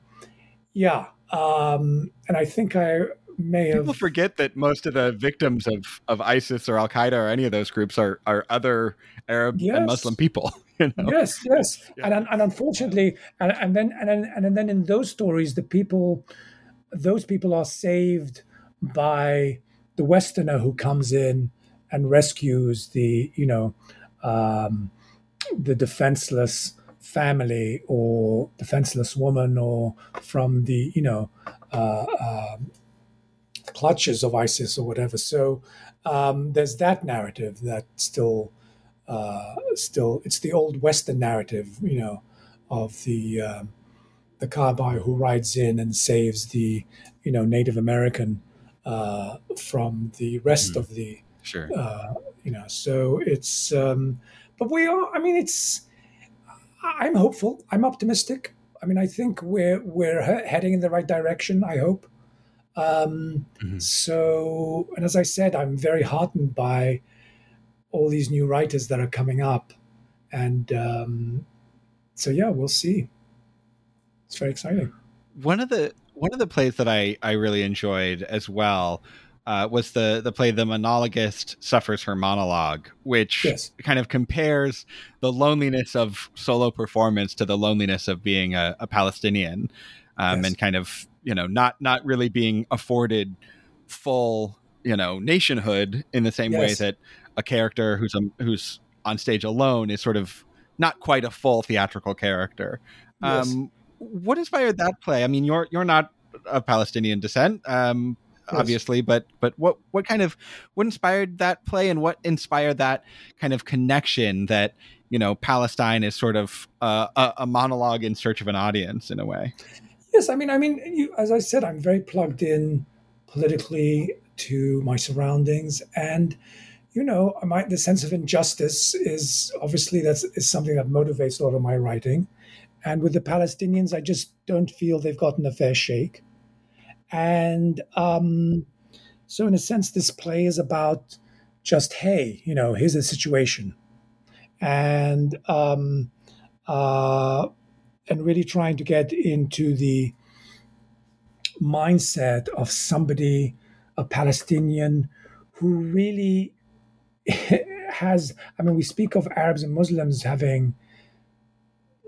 Speaker 3: yeah, um, and I think I may
Speaker 2: have People forget that most of the victims of, of ISIS or Al Qaeda or any of those groups are are other Arab yes. and Muslim people.
Speaker 3: You know? Yes, yes, yeah. and and unfortunately, and, and then and then and then in those stories, the people, those people are saved by the Westerner who comes in and rescues the you know um, the defenseless family or defenseless woman or from the you know uh, uh, clutches of ISIS or whatever. So um, there's that narrative that still uh, still it's the old Western narrative, you know, of the um, the cowboy who rides in and saves the you know Native American uh, from the rest mm, of the
Speaker 2: sure
Speaker 3: uh, you know. So it's um, but we are. I mean, it's. I'm hopeful. I'm optimistic. I mean, I think we're we're heading in the right direction. I hope. Um, mm-hmm. So, and as I said, I'm very heartened by all these new writers that are coming up, and um, so yeah, we'll see. It's very exciting.
Speaker 2: One of the one of the plays that I I really enjoyed as well uh, was the the play "The Monologist Suffers Her Monologue," which
Speaker 3: yes.
Speaker 2: kind of compares the loneliness of solo performance to the loneliness of being a, a Palestinian, um, yes. and kind of you know not not really being afforded full you know nationhood in the same yes. way that a character who's a, who's on stage alone is sort of not quite a full theatrical character. Yes. Um, what inspired that play? I mean, you're you're not of Palestinian descent, um, yes. obviously, but but what what kind of what inspired that play, and what inspired that kind of connection that you know Palestine is sort of uh, a, a monologue in search of an audience in a way.
Speaker 3: Yes, I mean, I mean, you, as I said, I'm very plugged in politically to my surroundings, and you know, the sense of injustice is obviously that's is something that motivates a lot of my writing. And with the Palestinians, I just don't feel they've gotten a fair shake. And um, so, in a sense, this play is about just, hey, you know, here's the situation, and um, uh, and really trying to get into the mindset of somebody, a Palestinian, who really <laughs> has. I mean, we speak of Arabs and Muslims having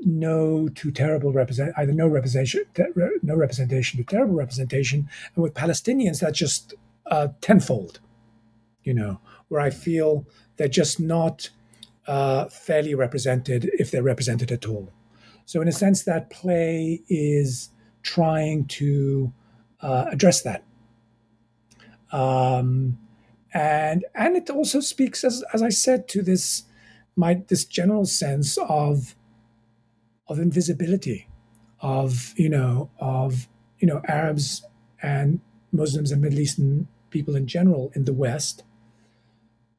Speaker 3: no too terrible represent either no representation no representation to terrible representation and with palestinians that's just uh, tenfold you know where i feel they're just not uh, fairly represented if they're represented at all. So, in a sense, that play is trying to uh, address that. Um, and and it also speaks, as, as I said, to this my this general sense of of invisibility, of you know of you know Arabs and Muslims and Middle Eastern people in general in the West.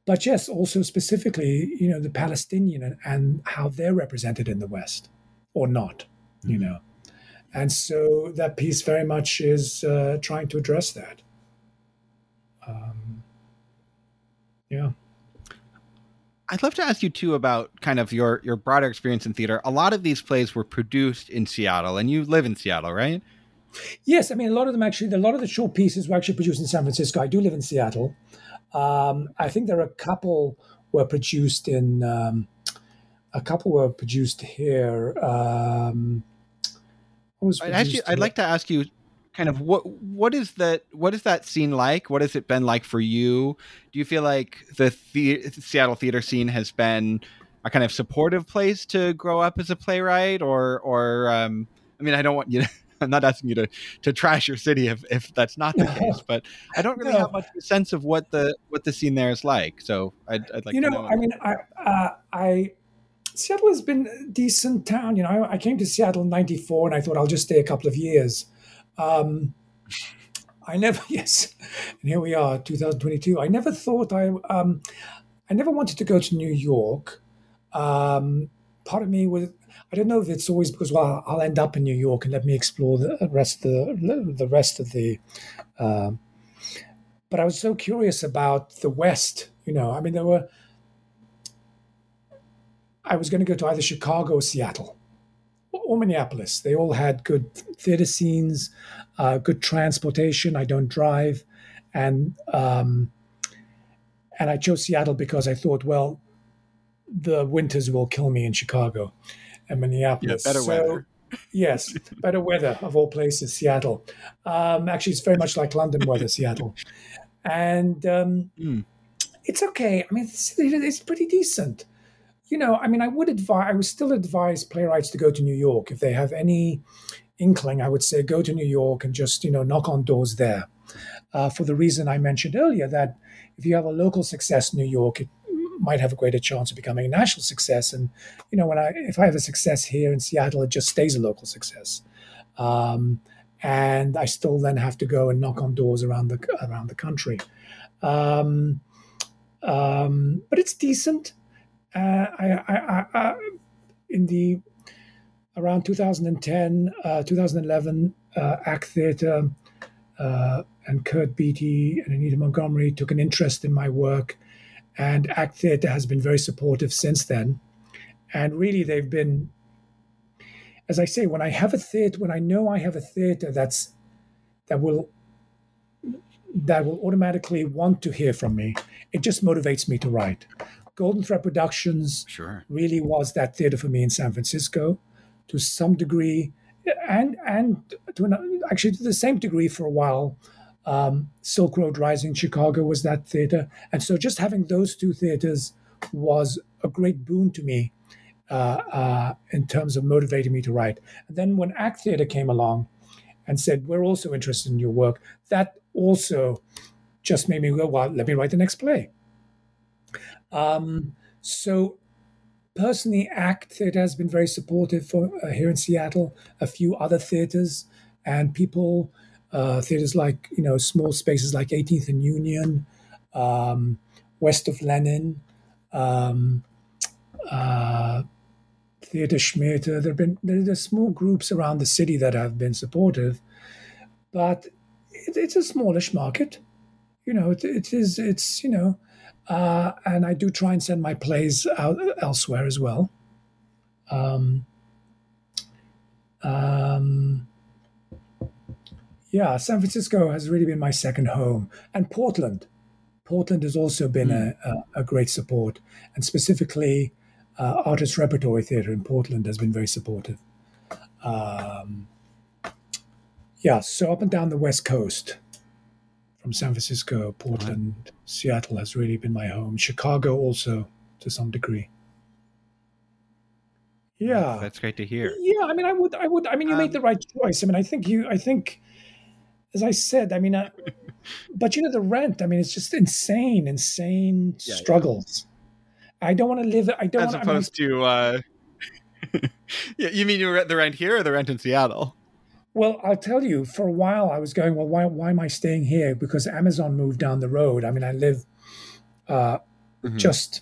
Speaker 3: But yes, also specifically, you know, the Palestinian and, and how they're represented in the West or not, you mm-hmm. know. And so that piece very much is uh, trying to address that. Um, yeah.
Speaker 2: I'd love to ask you too about kind of your your broader experience in theater. A lot of these plays were produced in Seattle, and you live in Seattle, right?
Speaker 3: Yes, I mean a lot of them actually. A lot of the short pieces were actually produced in San Francisco. I do live in Seattle. Um, I think there are a couple were produced in. Um, a couple were produced here. Um,
Speaker 2: I'd, actually, I'd like to ask you kind of what what is that what is that scene like what has it been like for you do you feel like the, the seattle theater scene has been a kind of supportive place to grow up as a playwright or or um, i mean i don't want you to <laughs> I'm not asking you to to trash your city if, if that's not the case, <laughs> but I don't really no. have much sense of what the what the scene there is like. So I'd, I'd like
Speaker 3: you
Speaker 2: know,
Speaker 3: know. I mean, I uh, I Seattle has been a decent town. You know, I, I came to Seattle in '94, and I thought I'll just stay a couple of years. Um, I never, <laughs> yes, and here we are, 2022. I never thought I, um, I never wanted to go to New York. Um, part of me was, I don't know if it's always because well, I'll end up in New York and let me explore the rest of the the rest of the. Uh, but I was so curious about the West. You know, I mean, there were. I was going to go to either Chicago or Seattle or Minneapolis. They all had good theater scenes, uh, good transportation. I don't drive, and um, and I chose Seattle because I thought, well, the winters will kill me in Chicago and Minneapolis.
Speaker 2: Yeah, better so, weather.
Speaker 3: yes, better weather of all places, Seattle. Um, actually, it's very much like London weather, <laughs> Seattle, and um, mm. it's okay. I mean, it's, it's pretty decent you know, I mean, I would advise, I would still advise playwrights to go to New York if they have any inkling. I would say go to New York and just, you know, knock on doors there. Uh, for the reason I mentioned earlier, that if you have a local success in New York, it might have a greater chance of becoming a national success. And you know, when I if I have a success here in Seattle, it just stays a local success. Um, and I still then have to go and knock on doors around the around the country. Um, um, but it's decent. Uh, I, I, I, in the around 2010, uh, 2011, uh, ACT Theatre and Kurt Beattie and Anita Montgomery took an interest in my work, and ACT Theatre has been very supportive since then. And really, they've been, as I say, when I have a theatre, when I know I have a theatre that's that will that will automatically want to hear from me, it just motivates me to write. Golden Thread Productions
Speaker 2: sure.
Speaker 3: really was that theater for me in San Francisco to some degree, and and to an, actually to the same degree for a while. Um, Silk Road Rising, Chicago was that theater, and so just having those two theaters was a great boon to me uh, uh, in terms of motivating me to write. And then when Act Theater came along and said, "We're also interested in your work," that also just made me go, "Well, let me write the next play." Um, so personally, ACT Theatre has been very supportive for uh, here in Seattle. A few other theaters and people, uh, theaters like you know small spaces like 18th and Union, um, West of Lenin, um, uh, Theater Schmeater. There've been there's small groups around the city that have been supportive, but it, it's a smallish market. You know, it, it is it's you know uh, and I do try and send my plays out elsewhere as well. Um, um, yeah, San Francisco has really been my second home, and Portland. Portland has also been mm. a, a, a, great support, and specifically, uh, Artist Repertory Theatre in Portland has been very supportive. Um, yeah, so up and down the West Coast, from San Francisco, Portland, Seattle has really been my home. Chicago also to some degree. Yeah,
Speaker 2: that's great to hear.
Speaker 3: Yeah, I mean, I would, I would, I mean, you um, made the right choice. I mean, I think you, I think, as I said, I mean, uh, <laughs> but you know, the rent. I mean, it's just insane, insane yeah, struggles. Yeah. I don't want to live. I don't.
Speaker 2: As
Speaker 3: wanna,
Speaker 2: opposed I mean, to, uh, <laughs> yeah, you mean you rent the rent here or the rent in Seattle?
Speaker 3: Well, I'll tell you. For a while, I was going. Well, why? Why am I staying here? Because Amazon moved down the road. I mean, I live uh, mm-hmm. just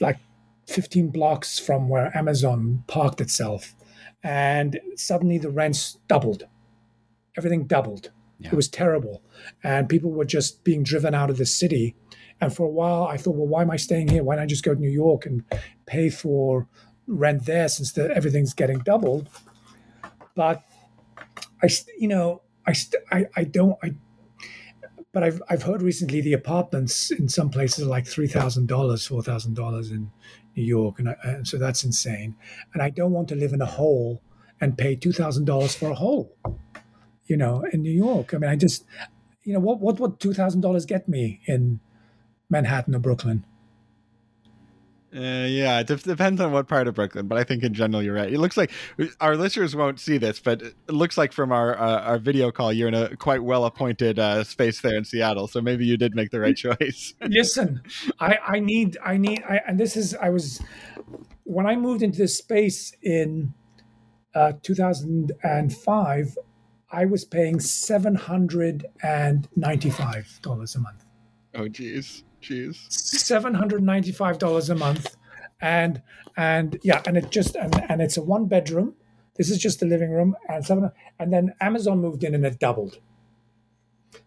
Speaker 3: like 15 blocks from where Amazon parked itself, and suddenly the rents doubled. Everything doubled. Yeah. It was terrible, and people were just being driven out of the city. And for a while, I thought, well, why am I staying here? Why don't I just go to New York and pay for rent there since the, everything's getting doubled? But I, you know, I, I, I don't, I, but I've I've heard recently the apartments in some places are like three thousand dollars, four thousand dollars in New York, and, I, and, so that's insane. And I don't want to live in a hole and pay two thousand dollars for a hole, you know, in New York. I mean, I just, you know, what what would two thousand dollars get me in Manhattan or Brooklyn?
Speaker 2: Uh, yeah, it depends on what part of Brooklyn, but I think in general you're right. It looks like our listeners won't see this, but it looks like from our uh, our video call you're in a quite well appointed uh, space there in Seattle. So maybe you did make the right choice. <laughs>
Speaker 3: Listen, I I need I need I, and this is I was when I moved into this space in uh, 2005, I was paying seven hundred and ninety five dollars a month.
Speaker 2: Oh, geez. Jeez.
Speaker 3: Seven hundred ninety-five dollars a month, and and yeah, and it just and, and it's a one bedroom. This is just the living room, and seven, and then Amazon moved in and it doubled.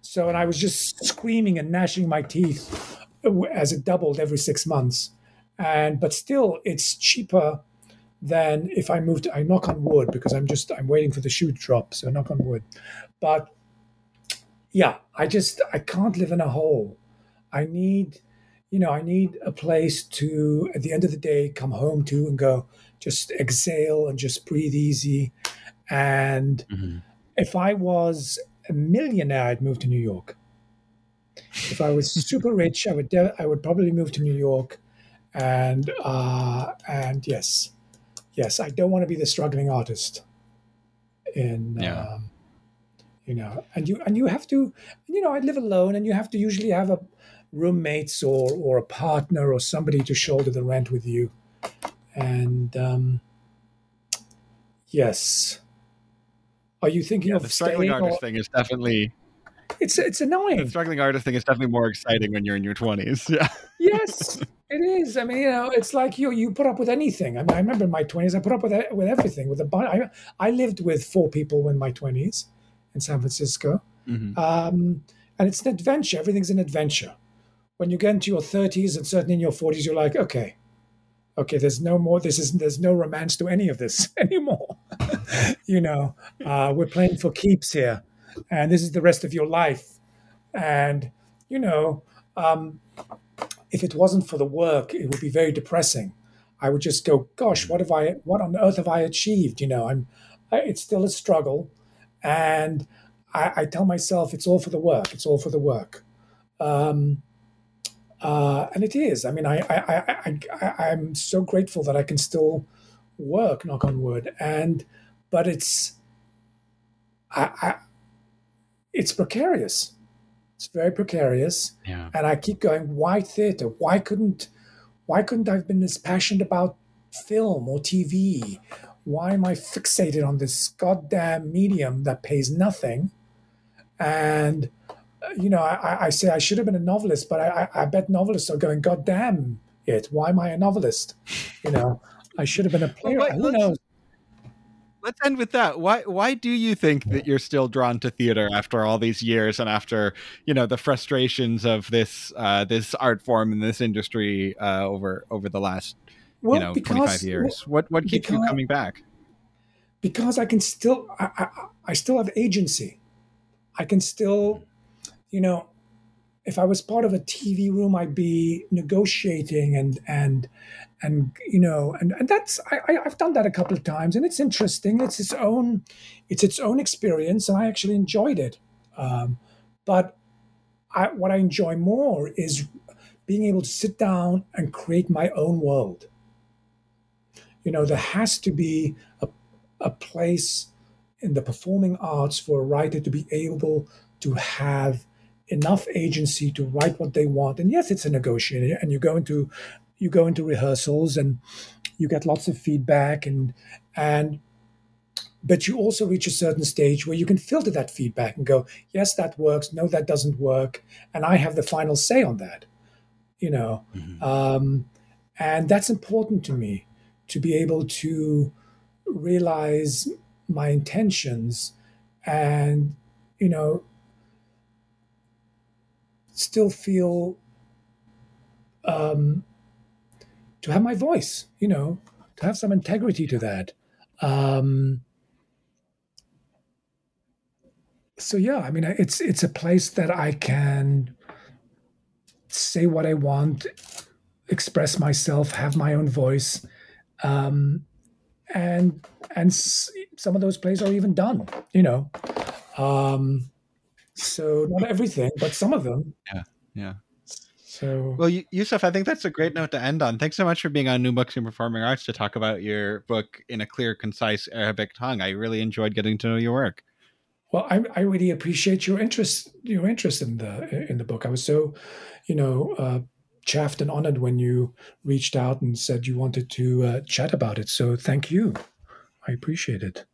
Speaker 3: So, and I was just screaming and gnashing my teeth as it doubled every six months, and but still, it's cheaper than if I moved. I knock on wood because I'm just I'm waiting for the shoe to drop. So knock on wood, but yeah, I just I can't live in a hole. I need, you know, I need a place to, at the end of the day, come home to and go, just exhale and just breathe easy. And mm-hmm. if I was a millionaire, I'd move to New York. If I was <laughs> super rich, I would de- I would probably move to New York, and uh, and yes, yes, I don't want to be the struggling artist. In yeah. um, you know, and you and you have to, you know, I live alone, and you have to usually have a roommates or or a partner or somebody to shoulder the rent with you. And um, yes, are you thinking yeah, of
Speaker 2: the struggling artist
Speaker 3: or...
Speaker 2: thing is definitely
Speaker 3: it's it's annoying.
Speaker 2: The struggling artist thing is definitely more exciting when you're in your twenties. <laughs> Yeah.
Speaker 3: yes, it is. I mean, you know, it's like you you put up with anything. I mean, I remember in my twenties, I put up with with everything. With a I I lived with four people in my twenties in San Francisco, mm-hmm. um, and it's an adventure. Everything's an adventure when you get into your 30s and certainly in your 40s, you're like, okay, okay, there's no more. This isn't. there's no romance to any of this <laughs> anymore. <laughs> you know, uh, we're playing for keeps here, and this is the rest of your life. And you know, um, if it wasn't for the work, it would be very depressing. I would just go, gosh, what have I? What on earth have I achieved? You know, I'm. It's still a struggle, and I, I, tell myself it's all for the work. It's all for the work. Um, uh, and it is. I mean, I, I, I, I, am so grateful that I can still work, knock on wood. And, but it's, I, I it's precarious. It's very precarious.
Speaker 2: Yeah.
Speaker 3: And I keep going, why theater? Why couldn't, why couldn't I have been as passionate about film or TV? Why am I fixated on this goddamn medium that pays nothing? And, you know, I, I, say I should have been a novelist, but I, I, bet novelists are going, God damn it, why am I a novelist? You know, I should have been a player. Well, Who knows?
Speaker 2: Let's end with that. Why why do you think that you're still drawn to theater after all these years and after you know the frustrations of this uh, this art form in this industry uh, over over the last well, you know because, 25 years? Well, what what keeps because, you coming back?
Speaker 3: Because I can still I, I, I still have agency. I can still you know, if I was part of a TV room, I'd be negotiating and and and you know, and, and that's I, I've done that a couple of times, and it's interesting. It's its own, it's its own experience, and I actually enjoyed it. Um, but I, what I enjoy more is being able to sit down and create my own world. you know, there has to be a, a place in the performing arts for a writer to be able to have enough agency to write what they want. And yes, it's a negotiation, and you go into you go into rehearsals and you get lots of feedback and and but you also reach a certain stage where you can filter that feedback and go yes that works no that doesn't work and i have the final say on that you know mm-hmm. um, and that's important to me to be able to realize my intentions and you know still feel um, to have my voice, you know, to have some integrity to that. Um, so yeah, I mean, it's it's a place that I can say what I want, express myself, have my own voice, um, and and some of those plays are even done, you know. Um, so not everything, but some of them.
Speaker 2: Yeah, yeah.
Speaker 3: So,
Speaker 2: well, Yussef, I think that's a great note to end on. Thanks so much for being on New Books in Performing Arts to talk about your book in a clear, concise Arabic tongue. I really enjoyed getting to know your work.
Speaker 3: Well, I, I really appreciate your interest your interest in the in the book. I was so, you know, uh, chaffed and honored when you reached out and said you wanted to uh, chat about it. So thank you. I appreciate it.